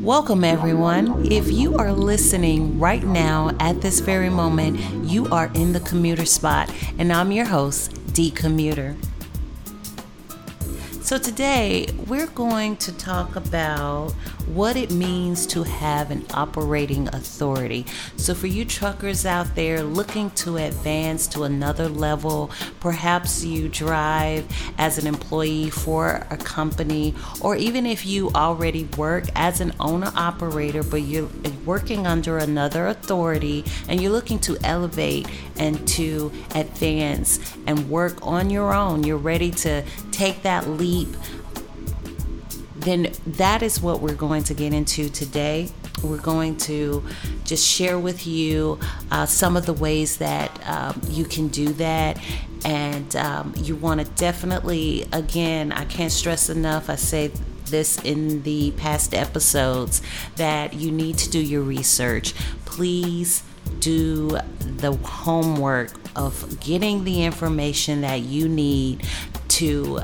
Welcome, everyone. If you are listening right now at this very moment, you are in the Commuterspot, and I'm your host, D Commuter. So, today we're going to talk about what it means to have an operating authority. So, for you truckers out there looking to advance to another level, perhaps you drive as an employee for a company, or even if you already work as an owner operator, but you're working under another authority and you're looking to elevate and to advance and work on your own, you're ready to take that leap, then that is what we're going to get into today. We're going to just share with you uh, some of the ways that um, you can do that. And um, you want to definitely, again, I can't stress enough, I say this in the past episodes, that you need to do your research. Please do the homework of getting the information that you need to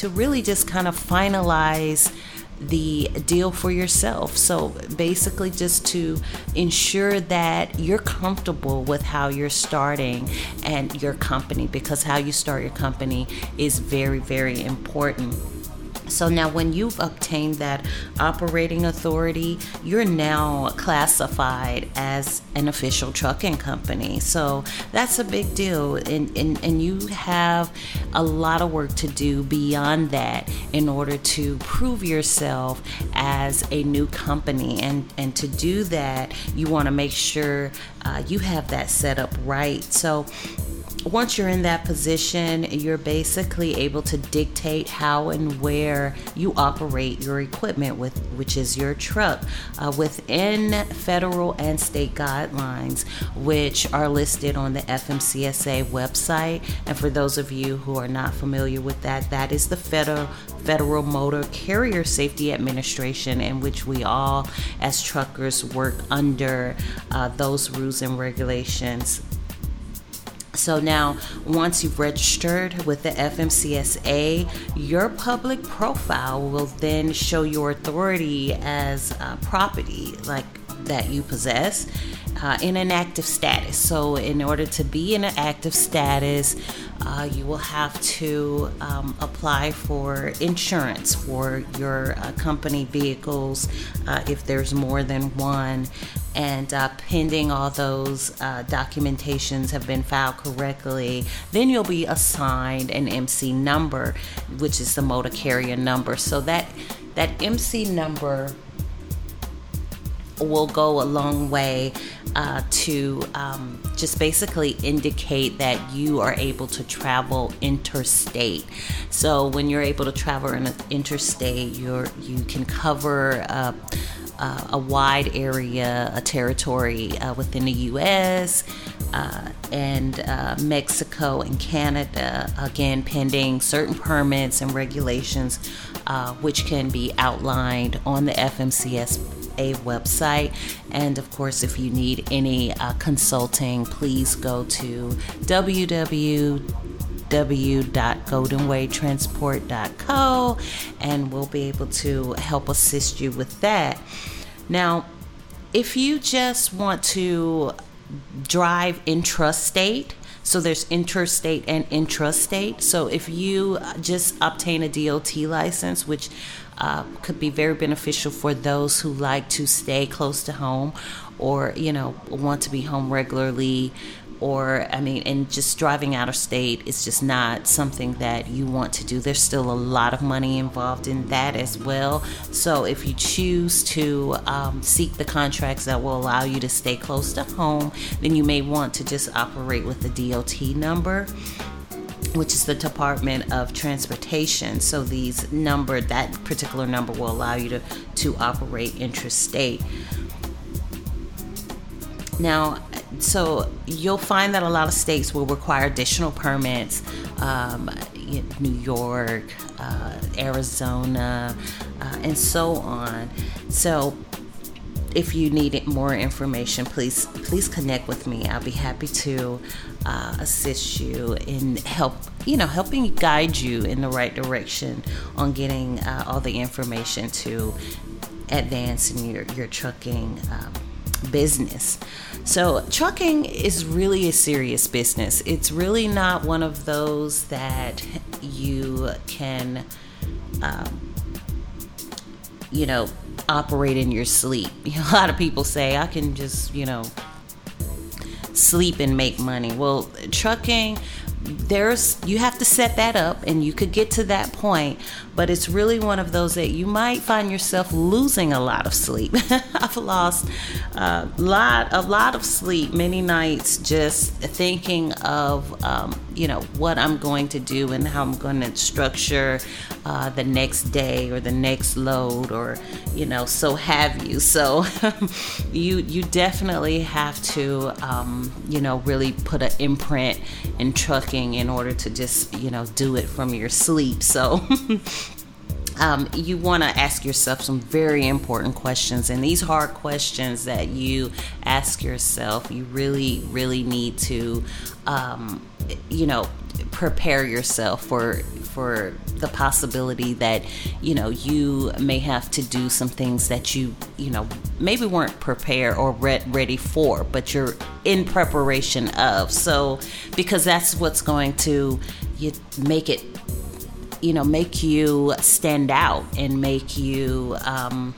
to really just kind of finalize the deal for yourself. So basically, just to ensure that you're comfortable with how you're starting and your company, because how you start your company is very, very important. So now, when you've obtained that operating authority, you're now classified as an official trucking company. So that's a big deal. And, and, and you have a lot of work to do beyond that in order to prove yourself as a new company. And, and to do that, you want to make sure uh, you have that set up right. So once you're in that position, you're basically able to dictate how and where you operate your equipment with which is your truck. Uh, within federal and state guidelines which are listed on the FMCSA website and for those of you who are not familiar with that that is the federal Federal Motor Carrier Safety Administration in which we all as truckers work under uh, those rules and regulations so now, once you've registered with the FMCSA, your public profile will then show your authority as uh, property, like that you possess. Uh, in an active status. So, in order to be in an active status, uh, you will have to um, apply for insurance for your uh, company vehicles uh, if there's more than one and uh, pending all those uh, documentations have been filed correctly, then you'll be assigned an MC number, which is the motor carrier number. So that that MC number will go a long way uh, to um, just basically indicate that you are able to travel interstate. So when you're able to travel in interstate, you're you can cover. Uh, uh, a wide area, a territory uh, within the U.S. Uh, and uh, Mexico and Canada, again, pending certain permits and regulations, uh, which can be outlined on the FMCSA website. And of course, if you need any uh, consulting, please go to www www.goldenwaytransport.co and we'll be able to help assist you with that. Now, if you just want to drive intrastate, so there's interstate and intrastate. So if you just obtain a DOT license, which uh, could be very beneficial for those who like to stay close to home or you know want to be home regularly or I mean, and just driving out of state is just not something that you want to do. There's still a lot of money involved in that as well. So if you choose to um, seek the contracts that will allow you to stay close to home, then you may want to just operate with the DOT number which is the Department of Transportation. So these number, that particular number will allow you to, to operate interstate. Now, so you'll find that a lot of states will require additional permits. Um, New York, uh, Arizona, uh, and so on. So if you need more information, please please connect with me. I'll be happy to uh, assist you in help you know helping guide you in the right direction on getting uh, all the information to advance in your your trucking um, business. So trucking is really a serious business. It's really not one of those that you can. Um, you know, operate in your sleep. A lot of people say, I can just, you know, sleep and make money. Well, trucking, there's you have to set that up and you could get to that point but it's really one of those that you might find yourself losing a lot of sleep. I've lost a lot a lot of sleep many nights just thinking of um, you know what i'm going to do and how i'm going to structure uh, the next day or the next load or you know so have you so you you definitely have to um, you know really put an imprint in trucking in order to just you know do it from your sleep so um, you want to ask yourself some very important questions. And these hard questions that you ask yourself, you really, really need to, um, you know, prepare yourself for for the possibility that you know you may have to do some things that you you know maybe weren't prepared or re- ready for but you're in preparation of. So because that's what's going to you make it you know make you stand out and make you um,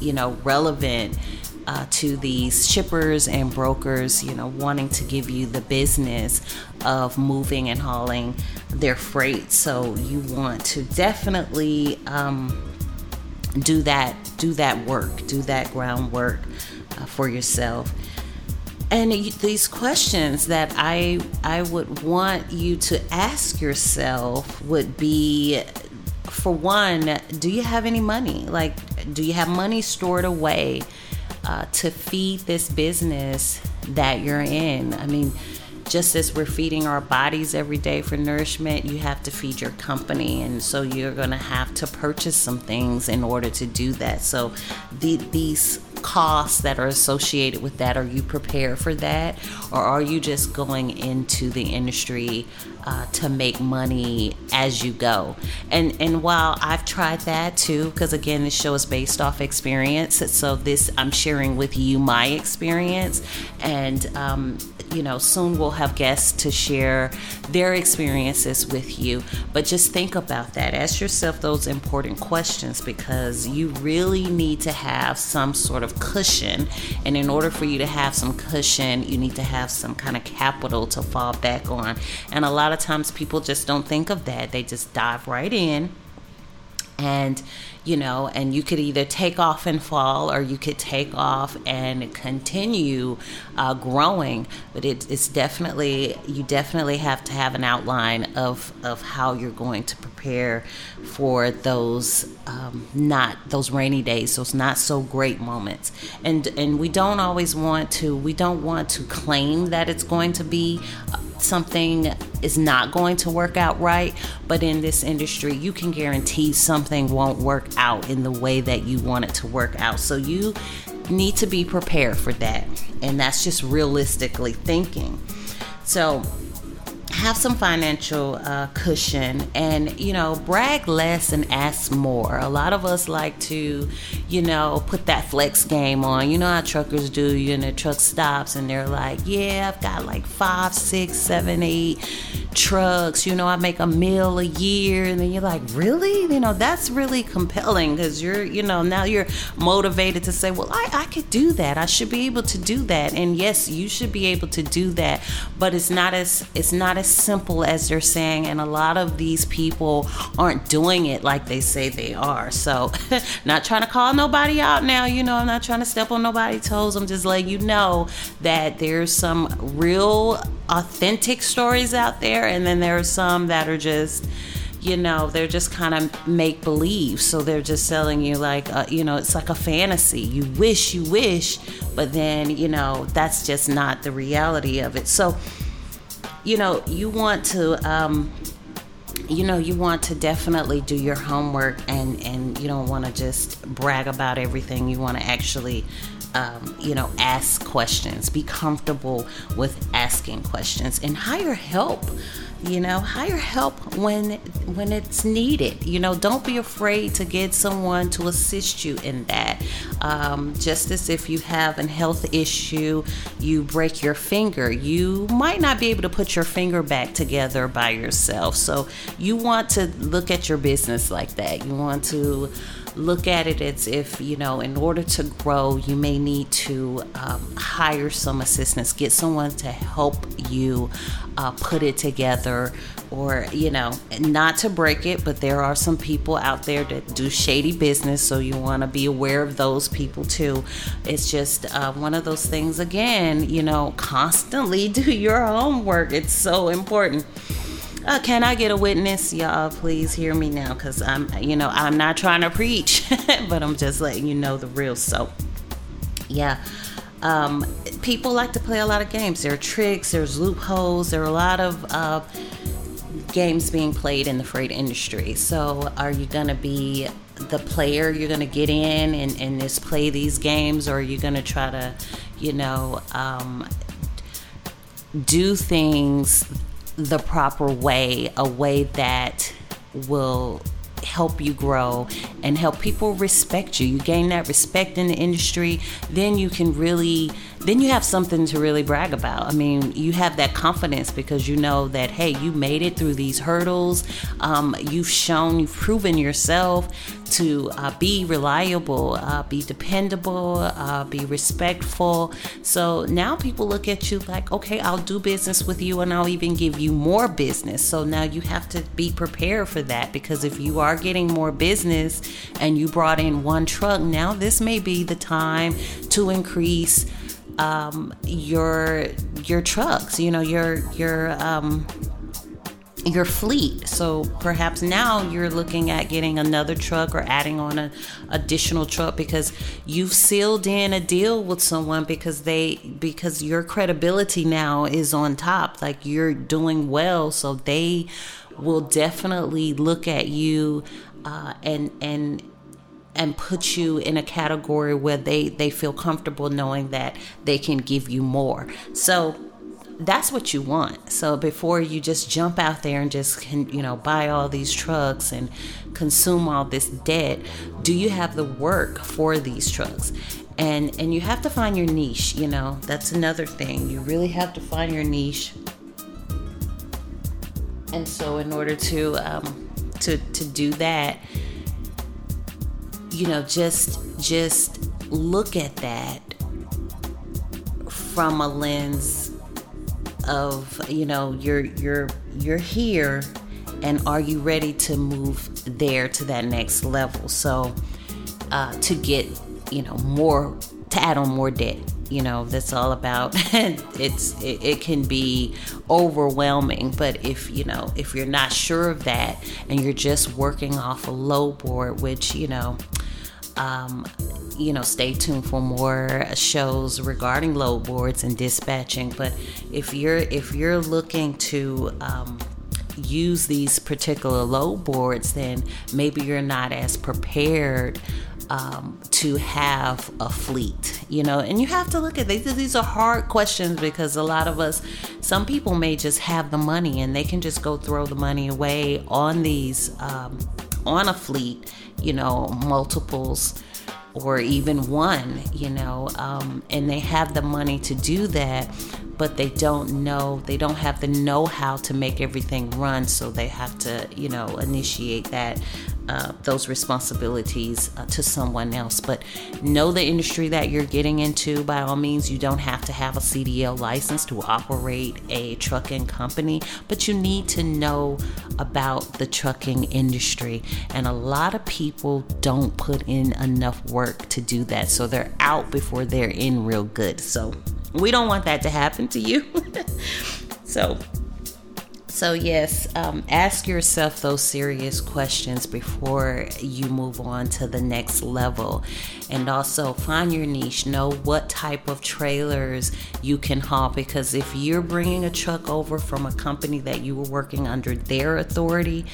you know relevant uh, to these shippers and brokers, you know, wanting to give you the business of moving and hauling their freight. So you want to definitely um, do that, do that work, do that groundwork uh, for yourself. And these questions that I I would want you to ask yourself would be for one, do you have any money? Like do you have money stored away uh, to feed this business that you're in? I mean, just as we're feeding our bodies every day for nourishment, you have to feed your company. And so you're going to have to purchase some things in order to do that. So the, these costs that are associated with that? Are you prepared for that? Or are you just going into the industry uh, to make money as you go? And and while I've tried that too, because again, this show is based off experience, so this I'm sharing with you my experience, and um, you know, soon we'll have guests to share their experiences with you. But just think about that. Ask yourself those important questions because you really need to have some sort of cushion. And in order for you to have some cushion, you need to have some kind of capital to fall back on. And a lot of times people just don't think of that. They just dive right in and you know, and you could either take off and fall or you could take off and continue uh, growing. But it, it's definitely, you definitely have to have an outline of, of how you're going to prepare for those um, not, those rainy days, those not so great moments. And, and we don't always want to, we don't want to claim that it's going to be something is not going to work out right, but in this industry, you can guarantee something won't work out in the way that you want it to work out. So you need to be prepared for that. And that's just realistically thinking. So have some financial uh, cushion and you know brag less and ask more. A lot of us like to you know put that flex game on. You know how truckers do you know truck stops and they're like yeah i've got like five six seven eight trucks. You know i make a meal a year. And then you're like really? You know that's really compelling because you're you know now you're motivated to say well I, I could do that. I should be able to do that and yes you should be able to do that but it's not as it's not as simple as they're saying, and a lot of these people aren't doing it like they say they are. So, not trying to call nobody out now, you know, I'm not trying to step on nobody's toes. I'm just letting you know that there's some real authentic stories out there, and then there are some that are just you know they're just kind of make believe so they're just selling you like a, you know it's like a fantasy you wish you wish but then you know that's just not the reality of it so you know, you want to um, you know you want to definitely do your homework and and you don't want to just brag about everything. You want to actually um, you know ask questions be comfortable with asking questions and hire help you know hire help when when it's needed. You know don't be afraid to get someone to assist you in that. Um, just as if you have a health issue you break your finger you might not be able to put your finger back together by yourself. So you want to look at your business like that. You want to look at it as if you know in order to grow you may need to um, hire some assistance get someone to help you uh, put it together or you know not to break it but there are some people out there that do shady business so you want to be aware of those people too. It's just uh, one of those things again you know constantly do your homework. It's so important uh, can I get a witness? Y'all, please hear me now because I'm, you know, I'm not trying to preach, but I'm just letting you know the real. So, yeah. Um, people like to play a lot of games. There are tricks, there's loopholes, there are a lot of uh, games being played in the freight industry. So, are you to be the player? You're to get in and, and just play these games, or are you to try to, you know, um, do things the proper way, a way that will help you grow and help people respect you. You gain that respect in the industry, then you can really then you have something to really brag about. I mean, you have that confidence because you know that hey, you made it through these hurdles. Um, you've shown, you've proven yourself to uh, be reliable, uh, be dependable, uh, be respectful. So now people look at you like, okay, I'll do business with you and I'll even give you more business. So now you have to be prepared for that because if you are getting more business and you brought in one truck, now this may be the time to increase um, your your trucks. You know your your um, your fleet. So perhaps now you're looking at getting another truck or adding on an additional truck because you've sealed in a deal with someone because they because your credibility now is on top. Like you're doing well, so they will definitely look at you uh, and and and put you in a category where they they feel comfortable knowing that they can give you more. So that's what you want. So before you just jump out there and just can you know buy all these trucks and consume all this debt do you have the work for these trucks? And and you have to find your niche you know? That's another thing. You really have to find your niche. And so in order to um to to do that you know just just look at that from a lens of you know you're you're you're here and are you ready to move there to that next level? So uh, to get you know more to add on more debt you know that's all about it's it, it, can be overwhelming but if you know if you're not sure of that and you're just working off a load board which you know um, you know, stay tuned for more shows regarding load boards and dispatching. But if you're if you're looking to um, use these particular load boards, then maybe you're not as prepared um, to have a fleet, you know, and you have to look at these. These are hard questions because a lot of us, some people may just have the money and they can just go throw the money away on these, um, on a fleet, you know, multiples or even one, you know, um, and they have the money to do that, but they don't know, they don't have the know how to make everything run, so they have to, you know, initiate that uh, those responsibilities uh, to someone else. But know the industry that you're getting into. By all means, you don't have to have a CDL license to operate a trucking company, but you need to know about the trucking industry. And a lot of people don't put in enough work to do that. So they're out before they're in real good. So we don't want that to happen to you. so So, yes, um, ask yourself those serious questions before you move on to the next level. And also find your niche. Know what type of trailers you can haul. Because if you're bringing a truck over from a company that you were working under their authority,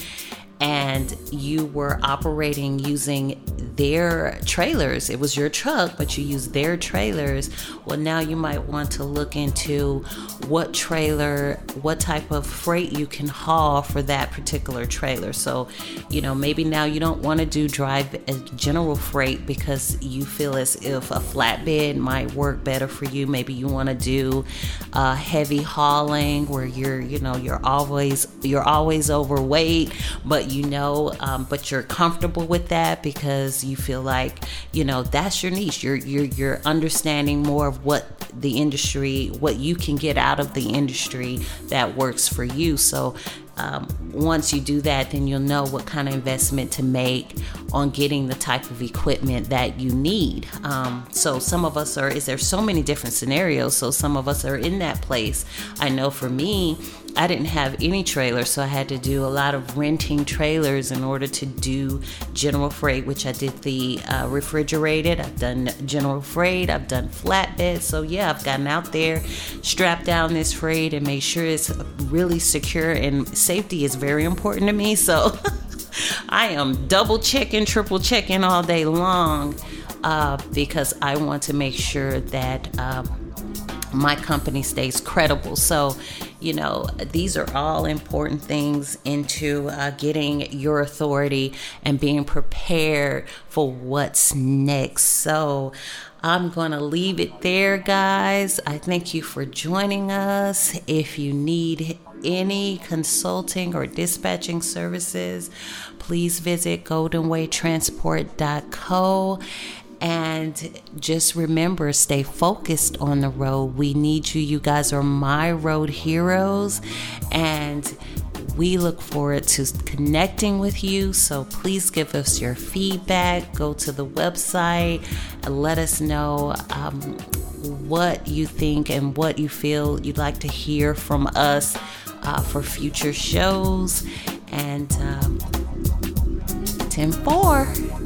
and you were operating using their trailers. It was your truck, but you used their trailers. Well, now you might want to look into what trailer, what type of freight you can haul for that particular trailer. So, you know, maybe now you don't want to do drive general freight because you feel as if a flatbed might work better for you. Maybe you want to do uh, heavy hauling where you're, you know, you're always you're always overweight, but you know, um, but you're comfortable with that because you feel like, you know, that's your niche. You're you're you're understanding more of what the industry, what you can get out of the industry that works for you. So um, once you do that, then you'll know what kind of investment to make on getting the type of equipment that you need. Um, so some of us are, is there so many different scenarios? So some of us are in that place. I know for me, I didn't have any trailers, so I had to do a lot of renting trailers in order to do general freight, which I did the uh, refrigerated. I've done general freight, I've done flatbed. So, yeah, I've gotten out there, strapped down this freight, and made sure it's really secure. And safety is very important to me. So, I am double checking, triple checking all day long uh, because I want to make sure that. Um, my company stays credible. So, you know, these are all important things into uh, getting your authority and being prepared for what's next. So, I'm going to leave it there, guys. I thank you for joining us. If you need any consulting or dispatching services, please visit goldenwaytransport.co and just remember, stay focused on the road. We need you. You guys are my road heroes. And we look forward to connecting with you. So please give us your feedback. Go to the website let us know um, what you think and what you feel you'd like to hear from us uh, for future shows. And um, 10 4.